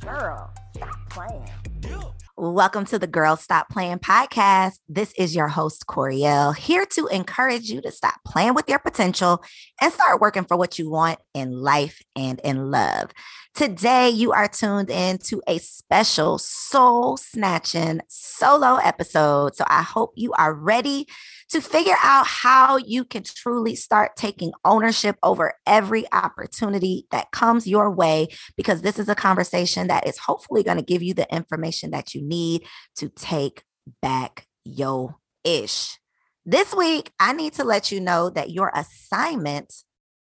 Girl, stop playing. Welcome to the Girl Stop Playing podcast. This is your host, Coriel, here to encourage you to stop playing with your potential and start working for what you want in life and in love. Today, you are tuned in to a special soul snatching solo episode. So I hope you are ready to figure out how you can truly start taking ownership over every opportunity that comes your way, because this is a conversation that is hopefully going to give you the information that you need to take back your ish. This week, I need to let you know that your assignment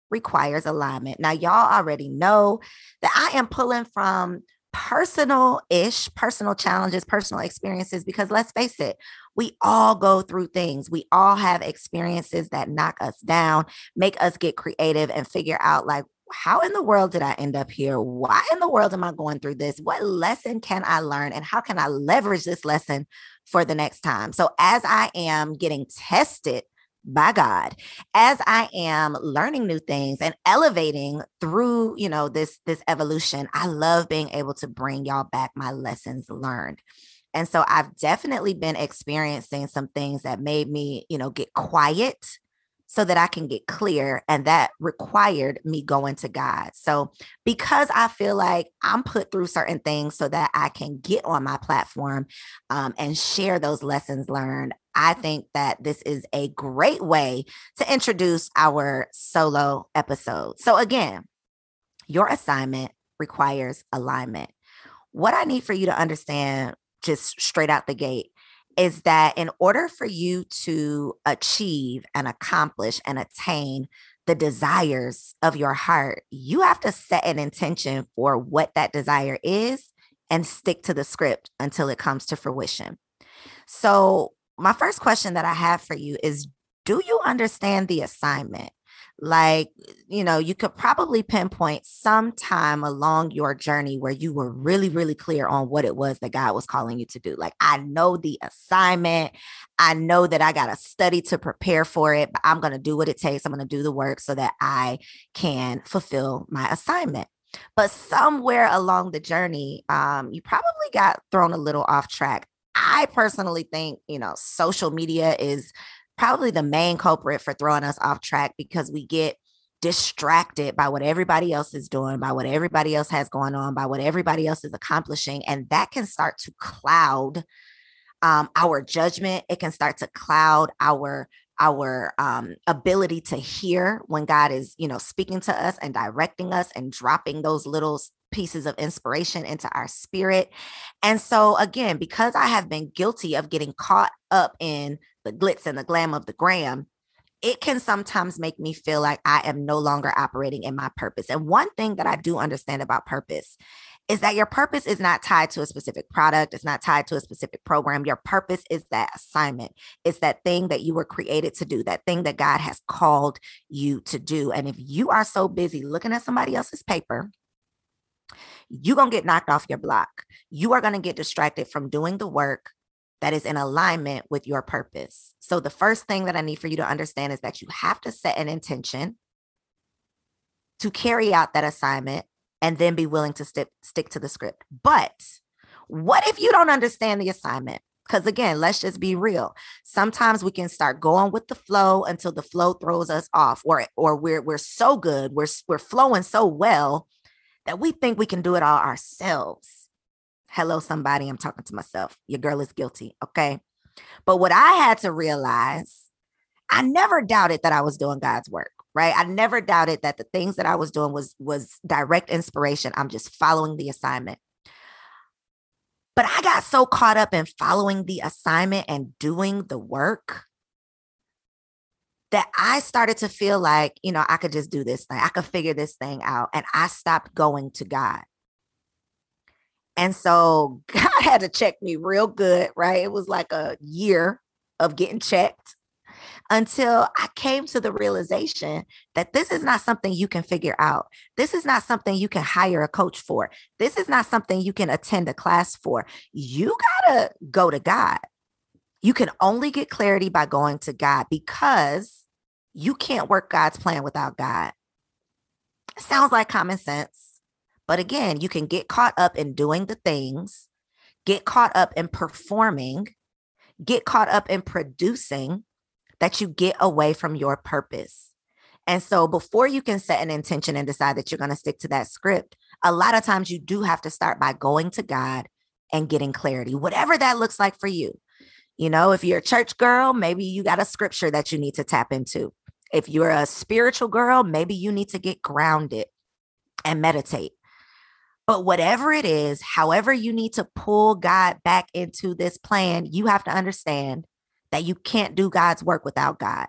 requires alignment. Now, y'all already know that I am pulling from personal ish, personal challenges, personal experiences, because let's face it, we all go through things. We all have experiences that knock us down, make us get creative and figure out like, how in the world did I end up here? Why in the world am I going through this? What lesson can I learn? And how can I leverage this lesson for the next time? So, as I am getting tested by God as I am learning new things and elevating through, you know, this this evolution. I love being able to bring y'all back my lessons learned. And so I've definitely been experiencing some things that made me, you know, get quiet so that I can get clear. And that required me going to God. So, because I feel like I'm put through certain things so that I can get on my platform um, and share those lessons learned, I think that this is a great way to introduce our solo episode. So, again, your assignment requires alignment. What I need for you to understand just straight out the gate is that in order for you to achieve and accomplish and attain the desires of your heart, you have to set an intention for what that desire is and stick to the script until it comes to fruition. So, my first question that I have for you is Do you understand the assignment? Like you know you could probably pinpoint some time along your journey where you were really really clear on what it was that god was calling you to do. Like i know the assignment. I know that i got to study to prepare for it but i'm going to do what it takes. I'm going to do the work so that i can fulfill my assignment. But somewhere along the journey um, you probably got thrown a little off track. I personally think you know social media is probably the main culprit for throwing us off track because we get distracted by what everybody else is doing, by what everybody else has going on, by what everybody else is accomplishing. And that can start to cloud um, our judgment. It can start to cloud our our um, ability to hear when God is, you know, speaking to us and directing us and dropping those little pieces of inspiration into our spirit. And so, again, because I have been guilty of getting caught up in the glitz and the glam of the gram, it can sometimes make me feel like I am no longer operating in my purpose. And one thing that I do understand about purpose is that your purpose is not tied to a specific product, it's not tied to a specific program. Your purpose is that assignment, it's that thing that you were created to do, that thing that God has called you to do. And if you are so busy looking at somebody else's paper, you're going to get knocked off your block. You are going to get distracted from doing the work that is in alignment with your purpose. So, the first thing that I need for you to understand is that you have to set an intention to carry out that assignment and then be willing to stick stick to the script. But what if you don't understand the assignment? Because again, let's just be real. Sometimes we can start going with the flow until the flow throws us off, or or we're we're so good, we're we're flowing so well that we think we can do it all ourselves. Hello, somebody. I'm talking to myself. Your girl is guilty. Okay. But what I had to realize, I never doubted that I was doing God's work right i never doubted that the things that i was doing was was direct inspiration i'm just following the assignment but i got so caught up in following the assignment and doing the work that i started to feel like you know i could just do this thing i could figure this thing out and i stopped going to god and so god had to check me real good right it was like a year of getting checked until I came to the realization that this is not something you can figure out. This is not something you can hire a coach for. This is not something you can attend a class for. You got to go to God. You can only get clarity by going to God because you can't work God's plan without God. Sounds like common sense. But again, you can get caught up in doing the things, get caught up in performing, get caught up in producing, that you get away from your purpose. And so before you can set an intention and decide that you're going to stick to that script, a lot of times you do have to start by going to God and getting clarity, whatever that looks like for you. You know, if you're a church girl, maybe you got a scripture that you need to tap into. If you're a spiritual girl, maybe you need to get grounded and meditate. But whatever it is, however you need to pull God back into this plan, you have to understand that you can't do God's work without God.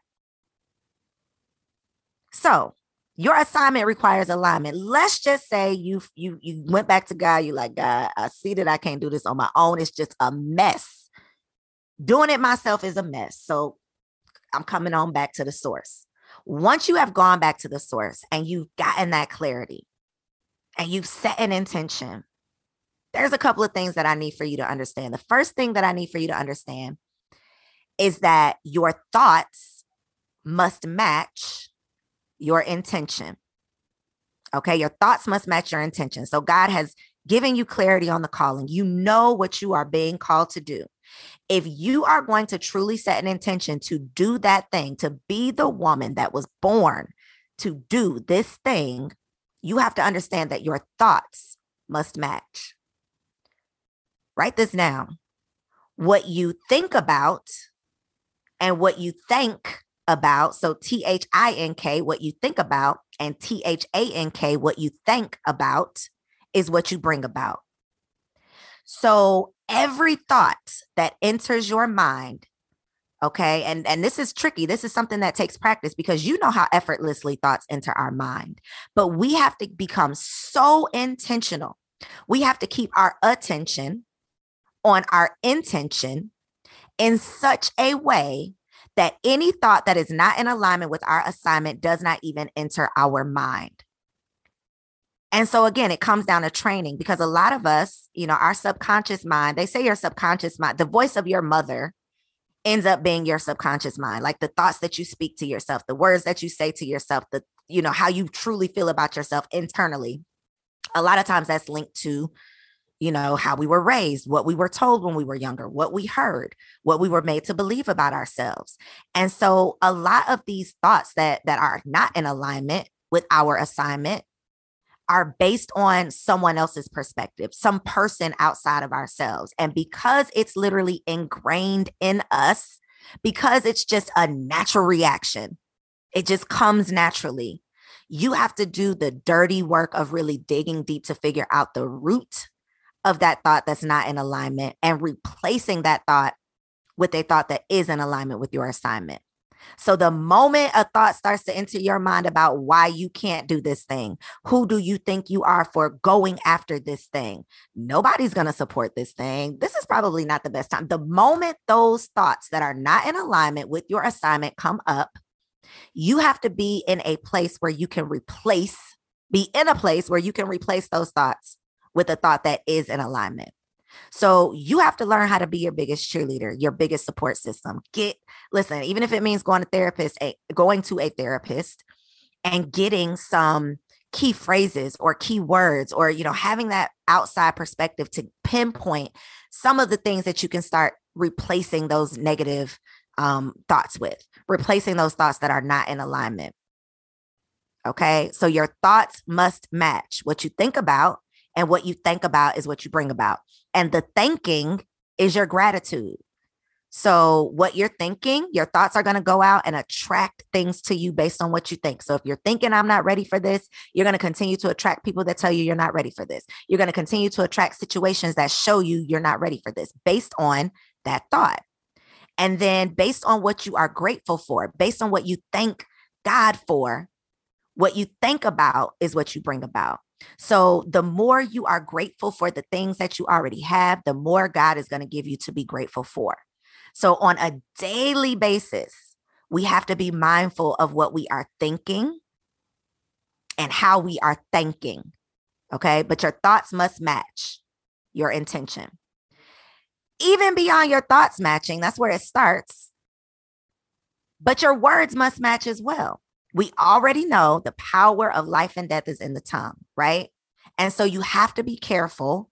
So, your assignment requires alignment. Let's just say you you you went back to God. You like God. I see that I can't do this on my own. It's just a mess. Doing it myself is a mess. So I'm coming on back to the source. Once you have gone back to the source and you've gotten that clarity and you've set an intention, there's a couple of things that I need for you to understand. The first thing that I need for you to understand is that your thoughts must match your intention. Okay, your thoughts must match your intention. So God has given you clarity on the calling. You know what you are being called to do. If you are going to truly set an intention to do that thing, to be the woman that was born to do this thing, you have to understand that your thoughts must match. Write this down. What you think about and what you think about. So T H I N K, what you think about, and T H A N K, what you think about, is what you bring about. So every thought that enters your mind, okay, and and this is tricky. This is something that takes practice because you know how effortlessly thoughts enter our mind, but we have to become so intentional. We have to keep our attention on our intention in such a way that any thought that is not in alignment with our assignment does not even enter our mind. And so again, it comes down to training because a lot of us, you know, our subconscious mind, they say your subconscious mind, the voice of your mother ends up being your subconscious mind, like the thoughts that you speak to yourself, the words that you say to yourself, the, you know, how you truly feel about yourself internally. A lot of times that's linked to you know, how we were raised, what we were told when we were younger, what we heard, what we were made to believe about ourselves. And so a lot of these thoughts that that are not in alignment with our assignment are based on someone else's perspective, some person outside of ourselves. And because it's literally ingrained in us, because it's just a natural reaction, it just comes naturally. You have to do the dirty work of really digging deep to figure out the root of that thought that's not in alignment and replacing that thought with a thought that is in alignment with your assignment. So the moment a thought starts to enter your mind about why you can't do this thing, who do you think you are for going after this thing? Nobody's going to support this thing. This is probably not the best time. The moment those thoughts that are not in alignment with your assignment come up, you have to be in a place where you can replace, be in a place where you can replace those thoughts with a thought that is in alignment. So you have to learn how to be your biggest cheerleader, your biggest support system. Get listen, even if it means going to therapist, a, going to a therapist and getting some key phrases or key words or you know having that outside perspective to pinpoint some of the things that you can start replacing those negative um, thoughts with replacing those thoughts that are not in alignment okay so your thoughts must match what you think about and what you think about is what you bring about. And the thinking is your gratitude. So, what you're thinking, your thoughts are going to go out and attract things to you based on what you think. So, if you're thinking, I'm not ready for this, you're going to continue to attract people that tell you you're not ready for this. You're going to continue to attract situations that show you you're not ready for this based on that thought. And then, based on what you are grateful for, based on what you thank God for, what you think about is what you bring about. So the more you are grateful for the things that you already have, the more God is going to give you to be grateful for. So on a daily basis, we have to be mindful of what we are thinking and how we are thinking. Okay. But your thoughts must match your intention. Even beyond your thoughts matching, that's where it starts. But your words must match as well we already know the power of life and death is in the tongue, right? And so you have to be careful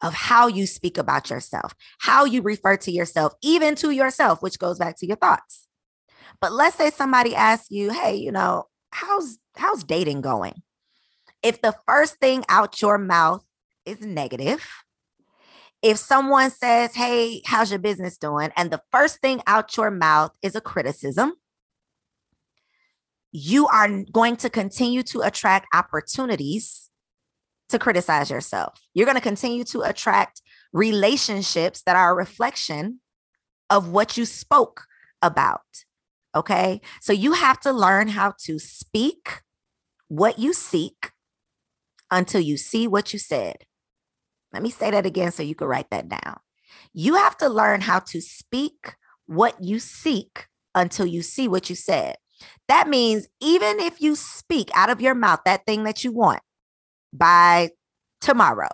of how you speak about yourself, how you refer to yourself, even to yourself, which goes back to your thoughts. But let's say somebody asks you, "Hey, you know, how's how's dating going?" If the first thing out your mouth is negative, if someone says, "Hey, how's your business doing?" and the first thing out your mouth is a criticism, you are going to continue to attract opportunities to criticize yourself. You're going to continue to attract relationships that are a reflection of what you spoke about. Okay. So you have to learn how to speak what you seek until you see what you said. Let me say that again so you can write that down. You have to learn how to speak what you seek until you see what you said. That means even if you speak out of your mouth that thing that you want by tomorrow,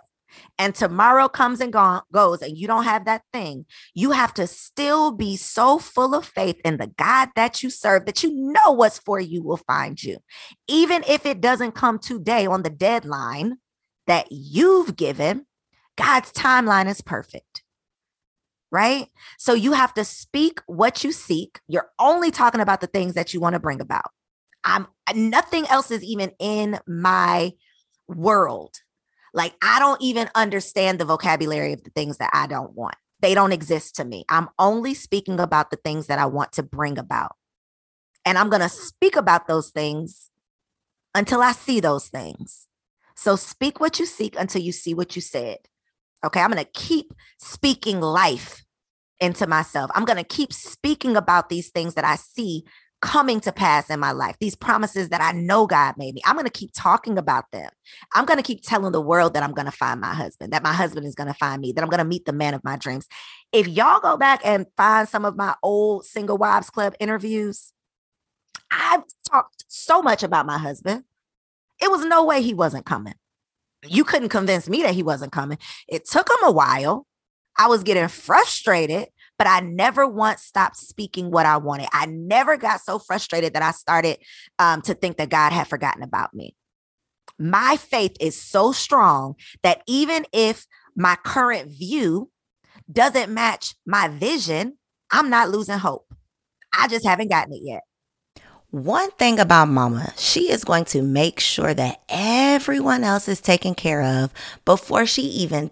and tomorrow comes and go- goes and you don't have that thing, you have to still be so full of faith in the God that you serve that you know what's for you will find you. Even if it doesn't come today on the deadline that you've given, God's timeline is perfect right? So you have to speak what you seek. You're only talking about the things that you want to bring about. I'm nothing else is even in my world. Like I don't even understand the vocabulary of the things that I don't want. They don't exist to me. I'm only speaking about the things that I want to bring about. And I'm going to speak about those things until I see those things. So speak what you seek until you see what you said. Okay, I'm going to keep speaking life into myself. I'm going to keep speaking about these things that I see coming to pass in my life, these promises that I know God made me. I'm going to keep talking about them. I'm going to keep telling the world that I'm going to find my husband, that my husband is going to find me, that I'm going to meet the man of my dreams. If y'all go back and find some of my old Single Wives Club interviews, I've talked so much about my husband. It was no way he wasn't coming you couldn't convince me that he wasn't coming. It took him a while. I was getting frustrated, but I never once stopped speaking what I wanted. I never got so frustrated that I started um, to think that God had forgotten about me. My faith is so strong that even if my current view doesn't match my vision, I'm not losing hope. I just haven't gotten it yet. One thing about mama, she is going to make sure that everyone else is taken care of before she even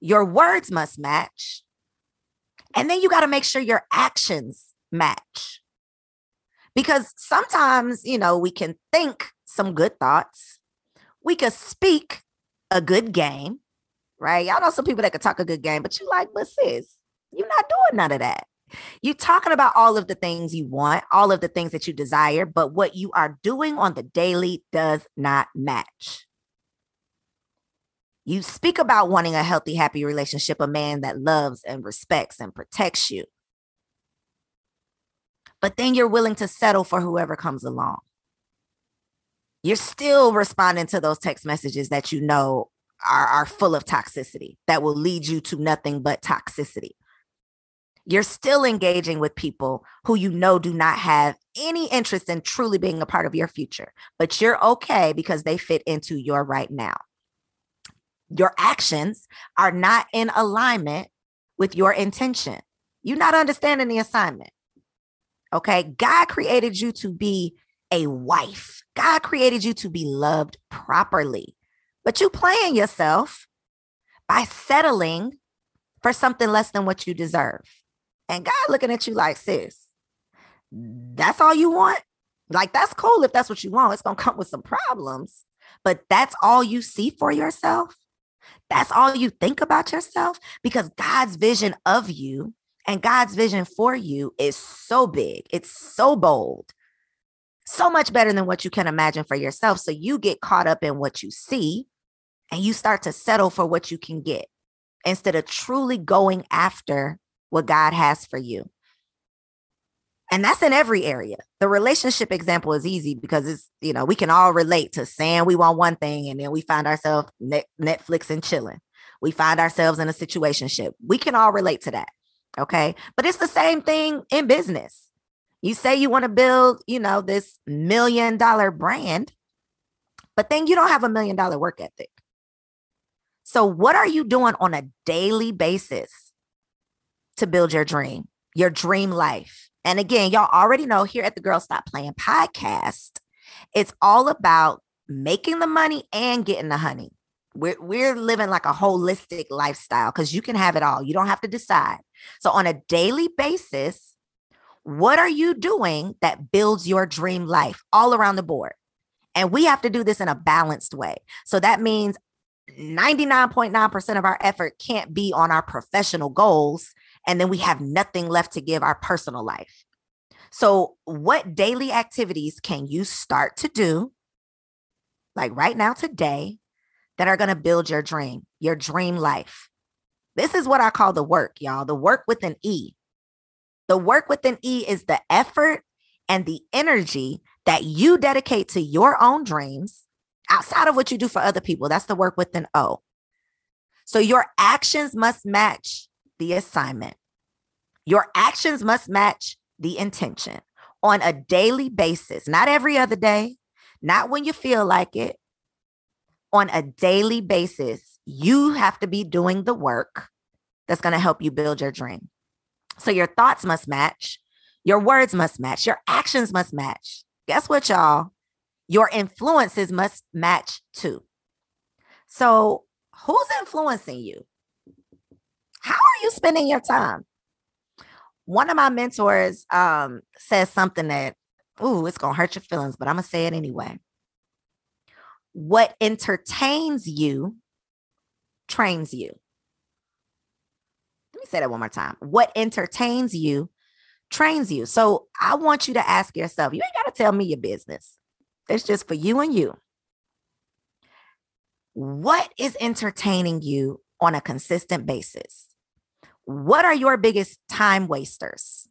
your words must match, and then you got to make sure your actions match. Because sometimes, you know, we can think some good thoughts, we could speak a good game, right? Y'all know some people that could talk a good game, but you like, but sis, you're not doing none of that. You're talking about all of the things you want, all of the things that you desire, but what you are doing on the daily does not match. You speak about wanting a healthy, happy relationship, a man that loves and respects and protects you. But then you're willing to settle for whoever comes along. You're still responding to those text messages that you know are, are full of toxicity that will lead you to nothing but toxicity. You're still engaging with people who you know do not have any interest in truly being a part of your future, but you're okay because they fit into your right now your actions are not in alignment with your intention. You're not understanding the assignment. Okay. God created you to be a wife, God created you to be loved properly, but you playing yourself by settling for something less than what you deserve. And God looking at you like, sis, that's all you want? Like, that's cool if that's what you want. It's going to come with some problems, but that's all you see for yourself that's all you think about yourself because God's vision of you and God's vision for you is so big, it's so bold, so much better than what you can imagine for yourself. So you get caught up in what you see and you start to settle for what you can get instead of truly going after what God has for you. And that's in every area. The relationship example is easy because it's, you know, we can all relate to saying we want one thing and then we find ourselves net- Netflix and chilling. We find ourselves in a situation. We can all relate to that. Okay. But it's the same thing in business. You say you want to build, you know, this million dollar brand, but then you don't have a million dollar work ethic. So, what are you doing on a daily basis to build your dream, your dream life? And again, y'all already know here at the Girl Stop Playing podcast, it's all about making the money and getting the honey. We're, we're living like a holistic lifestyle because you can have it all. You don't have to decide. So, on a daily basis, what are you doing that builds your dream life all around the board? And we have to do this in a balanced way. So, that means 99.9% of our effort can't be on our professional goals and then we have nothing left to give our personal life. So, what daily activities can you start to do, like right now, today, that are going to build your dream, your dream life? This is what I call the work, y'all, the work with an E. The work with an E is the effort and the energy that you dedicate to your own dreams outside of what you do for other people. That's the work with an O. So your actions must match the assignment. Your actions must match the intention on a daily basis, not every other day, not when you feel like it. On a daily basis, you have to be doing the work that's going to help you build your dream. So your thoughts must match, your words must match, your actions must match. Guess what, y'all? Your influences must match too. So, who's influencing you? How are you spending your time? One of my mentors um, says something that, ooh, it's going to hurt your feelings, but I'm going to say it anyway. What entertains you trains you. Let me say that one more time. What entertains you trains you. So I want you to ask yourself, you ain't got to tell me your business. It's just for you and you. What is entertaining you on a consistent basis? What are your biggest time wasters?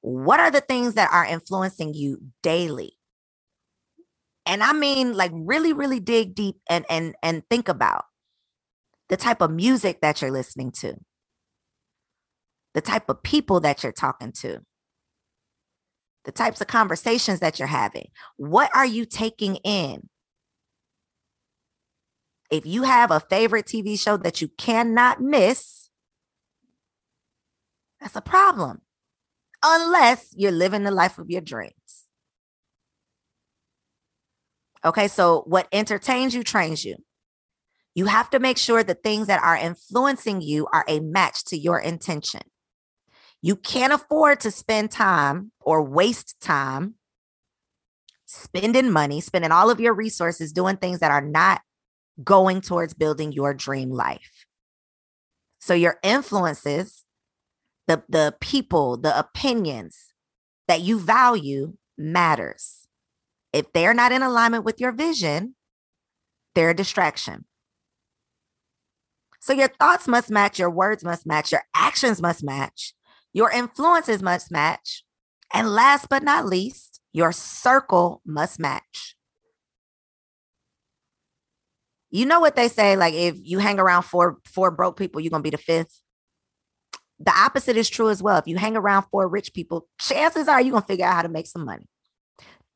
What are the things that are influencing you daily? And I mean like really really dig deep and and and think about the type of music that you're listening to. The type of people that you're talking to the types of conversations that you're having. What are you taking in? If you have a favorite TV show that you cannot miss, that's a problem. Unless you're living the life of your dreams. Okay, so what entertains you trains you. You have to make sure the things that are influencing you are a match to your intention. You can't afford to spend time or waste time spending money, spending all of your resources doing things that are not going towards building your dream life. So your influences, the the people, the opinions that you value matters. If they're not in alignment with your vision, they're a distraction. So your thoughts must match, your words must match, your actions must match. Your influences must match. And last but not least, your circle must match. You know what they say like if you hang around four four broke people, you're going to be the fifth. The opposite is true as well. If you hang around four rich people, chances are you're going to figure out how to make some money.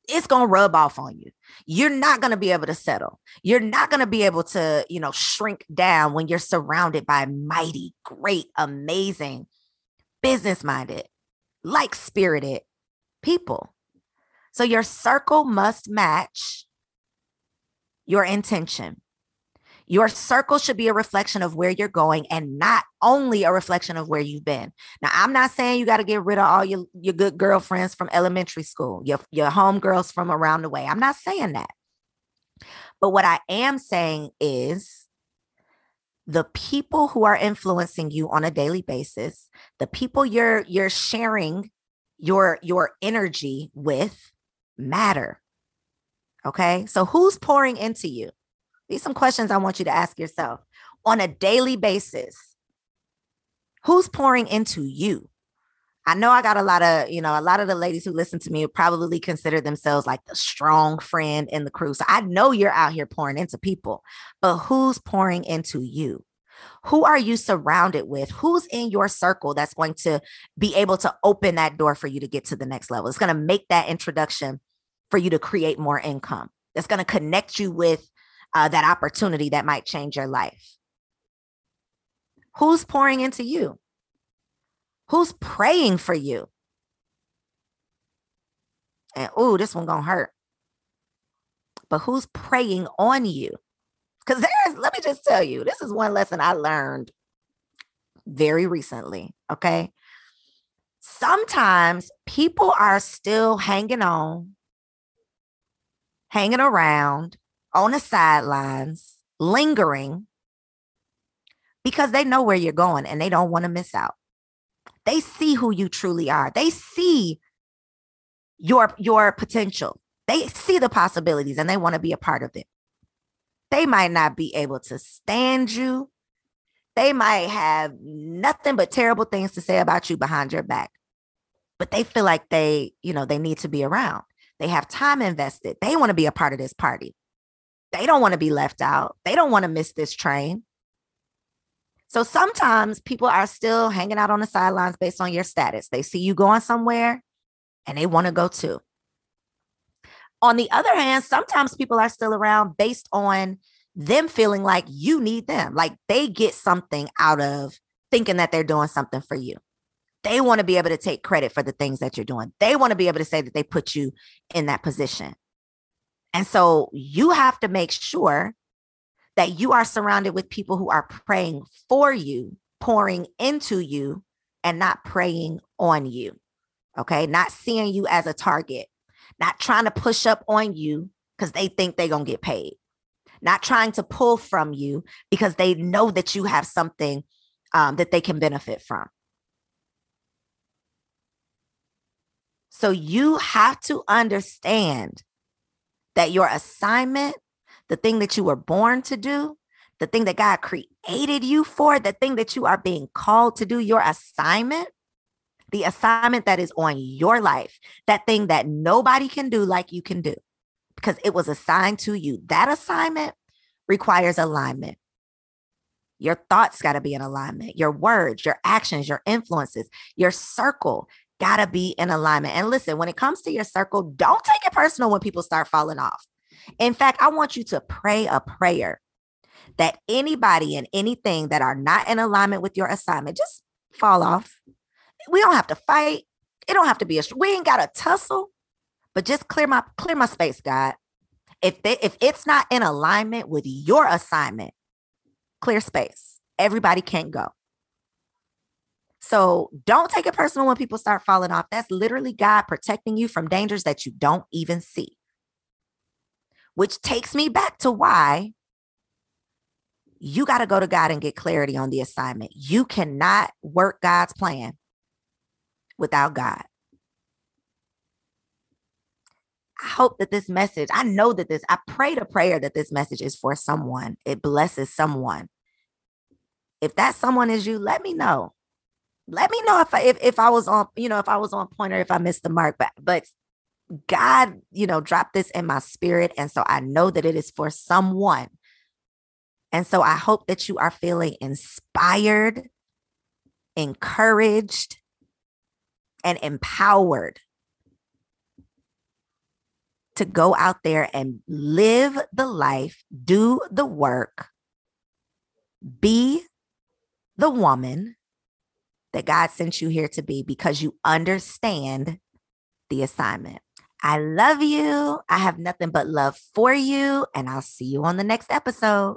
It's going to rub off on you. You're not going to be able to settle. You're not going to be able to, you know, shrink down when you're surrounded by mighty, great, amazing, business minded, like spirited people. So your circle must match your intention. Your circle should be a reflection of where you're going and not only a reflection of where you've been. Now, I'm not saying you got to get rid of all your, your good girlfriends from elementary school, your, your homegirls from around the way. I'm not saying that. But what I am saying is the people who are influencing you on a daily basis, the people you're you're sharing your your energy with matter. Okay? So who's pouring into you? These some questions I want you to ask yourself on a daily basis. Who's pouring into you? I know I got a lot of, you know, a lot of the ladies who listen to me probably consider themselves like the strong friend in the crew. So I know you're out here pouring into people, but who's pouring into you? Who are you surrounded with? Who's in your circle that's going to be able to open that door for you to get to the next level? It's going to make that introduction for you to create more income. It's going to connect you with uh, that opportunity that might change your life. Who's pouring into you? Who's praying for you? And oh, this one gonna hurt. But who's praying on you? Because there's, let me just tell you, this is one lesson I learned very recently. Okay. Sometimes people are still hanging on, hanging around on the sidelines, lingering because they know where you're going and they don't want to miss out. They see who you truly are. They see your your potential. They see the possibilities and they want to be a part of it. They might not be able to stand you. They might have nothing but terrible things to say about you behind your back. but they feel like they, you know, they need to be around. They have time invested. They want to be a part of this party. They don't want to be left out. They don't want to miss this train. So sometimes people are still hanging out on the sidelines based on your status. They see you going somewhere and they want to go too. On the other hand, sometimes people are still around based on them feeling like you need them, like they get something out of thinking that they're doing something for you. They want to be able to take credit for the things that you're doing. They want to be able to say that they put you in that position. And so you have to make sure that you are surrounded with people who are praying for you, pouring into you, and not praying on you. Okay. Not seeing you as a target, not trying to push up on you because they think they're going to get paid, not trying to pull from you because they know that you have something um, that they can benefit from. So you have to understand that your assignment, the thing that you were born to do, the thing that God created you for, the thing that you are being called to do, your assignment, the assignment that is on your life, that thing that nobody can do like you can do because it was assigned to you. That assignment requires alignment. Your thoughts got to be in alignment. Your words, your actions, your influences, your circle got to be in alignment. And listen, when it comes to your circle, don't take it personal when people start falling off. In fact, I want you to pray a prayer that anybody and anything that are not in alignment with your assignment just fall off. We don't have to fight. It don't have to be a we ain't got to tussle, but just clear my clear my space, God. If they, if it's not in alignment with your assignment, clear space. Everybody can't go. So don't take it personal when people start falling off. That's literally God protecting you from dangers that you don't even see. Which takes me back to why you got to go to God and get clarity on the assignment. You cannot work God's plan without God. I hope that this message, I know that this, I prayed a prayer that this message is for someone. It blesses someone. If that someone is you, let me know. Let me know if I if, if I was on, you know, if I was on point or if I missed the mark. But but God, you know, dropped this in my spirit. And so I know that it is for someone. And so I hope that you are feeling inspired, encouraged, and empowered to go out there and live the life, do the work, be the woman that God sent you here to be because you understand the assignment. I love you. I have nothing but love for you, and I'll see you on the next episode.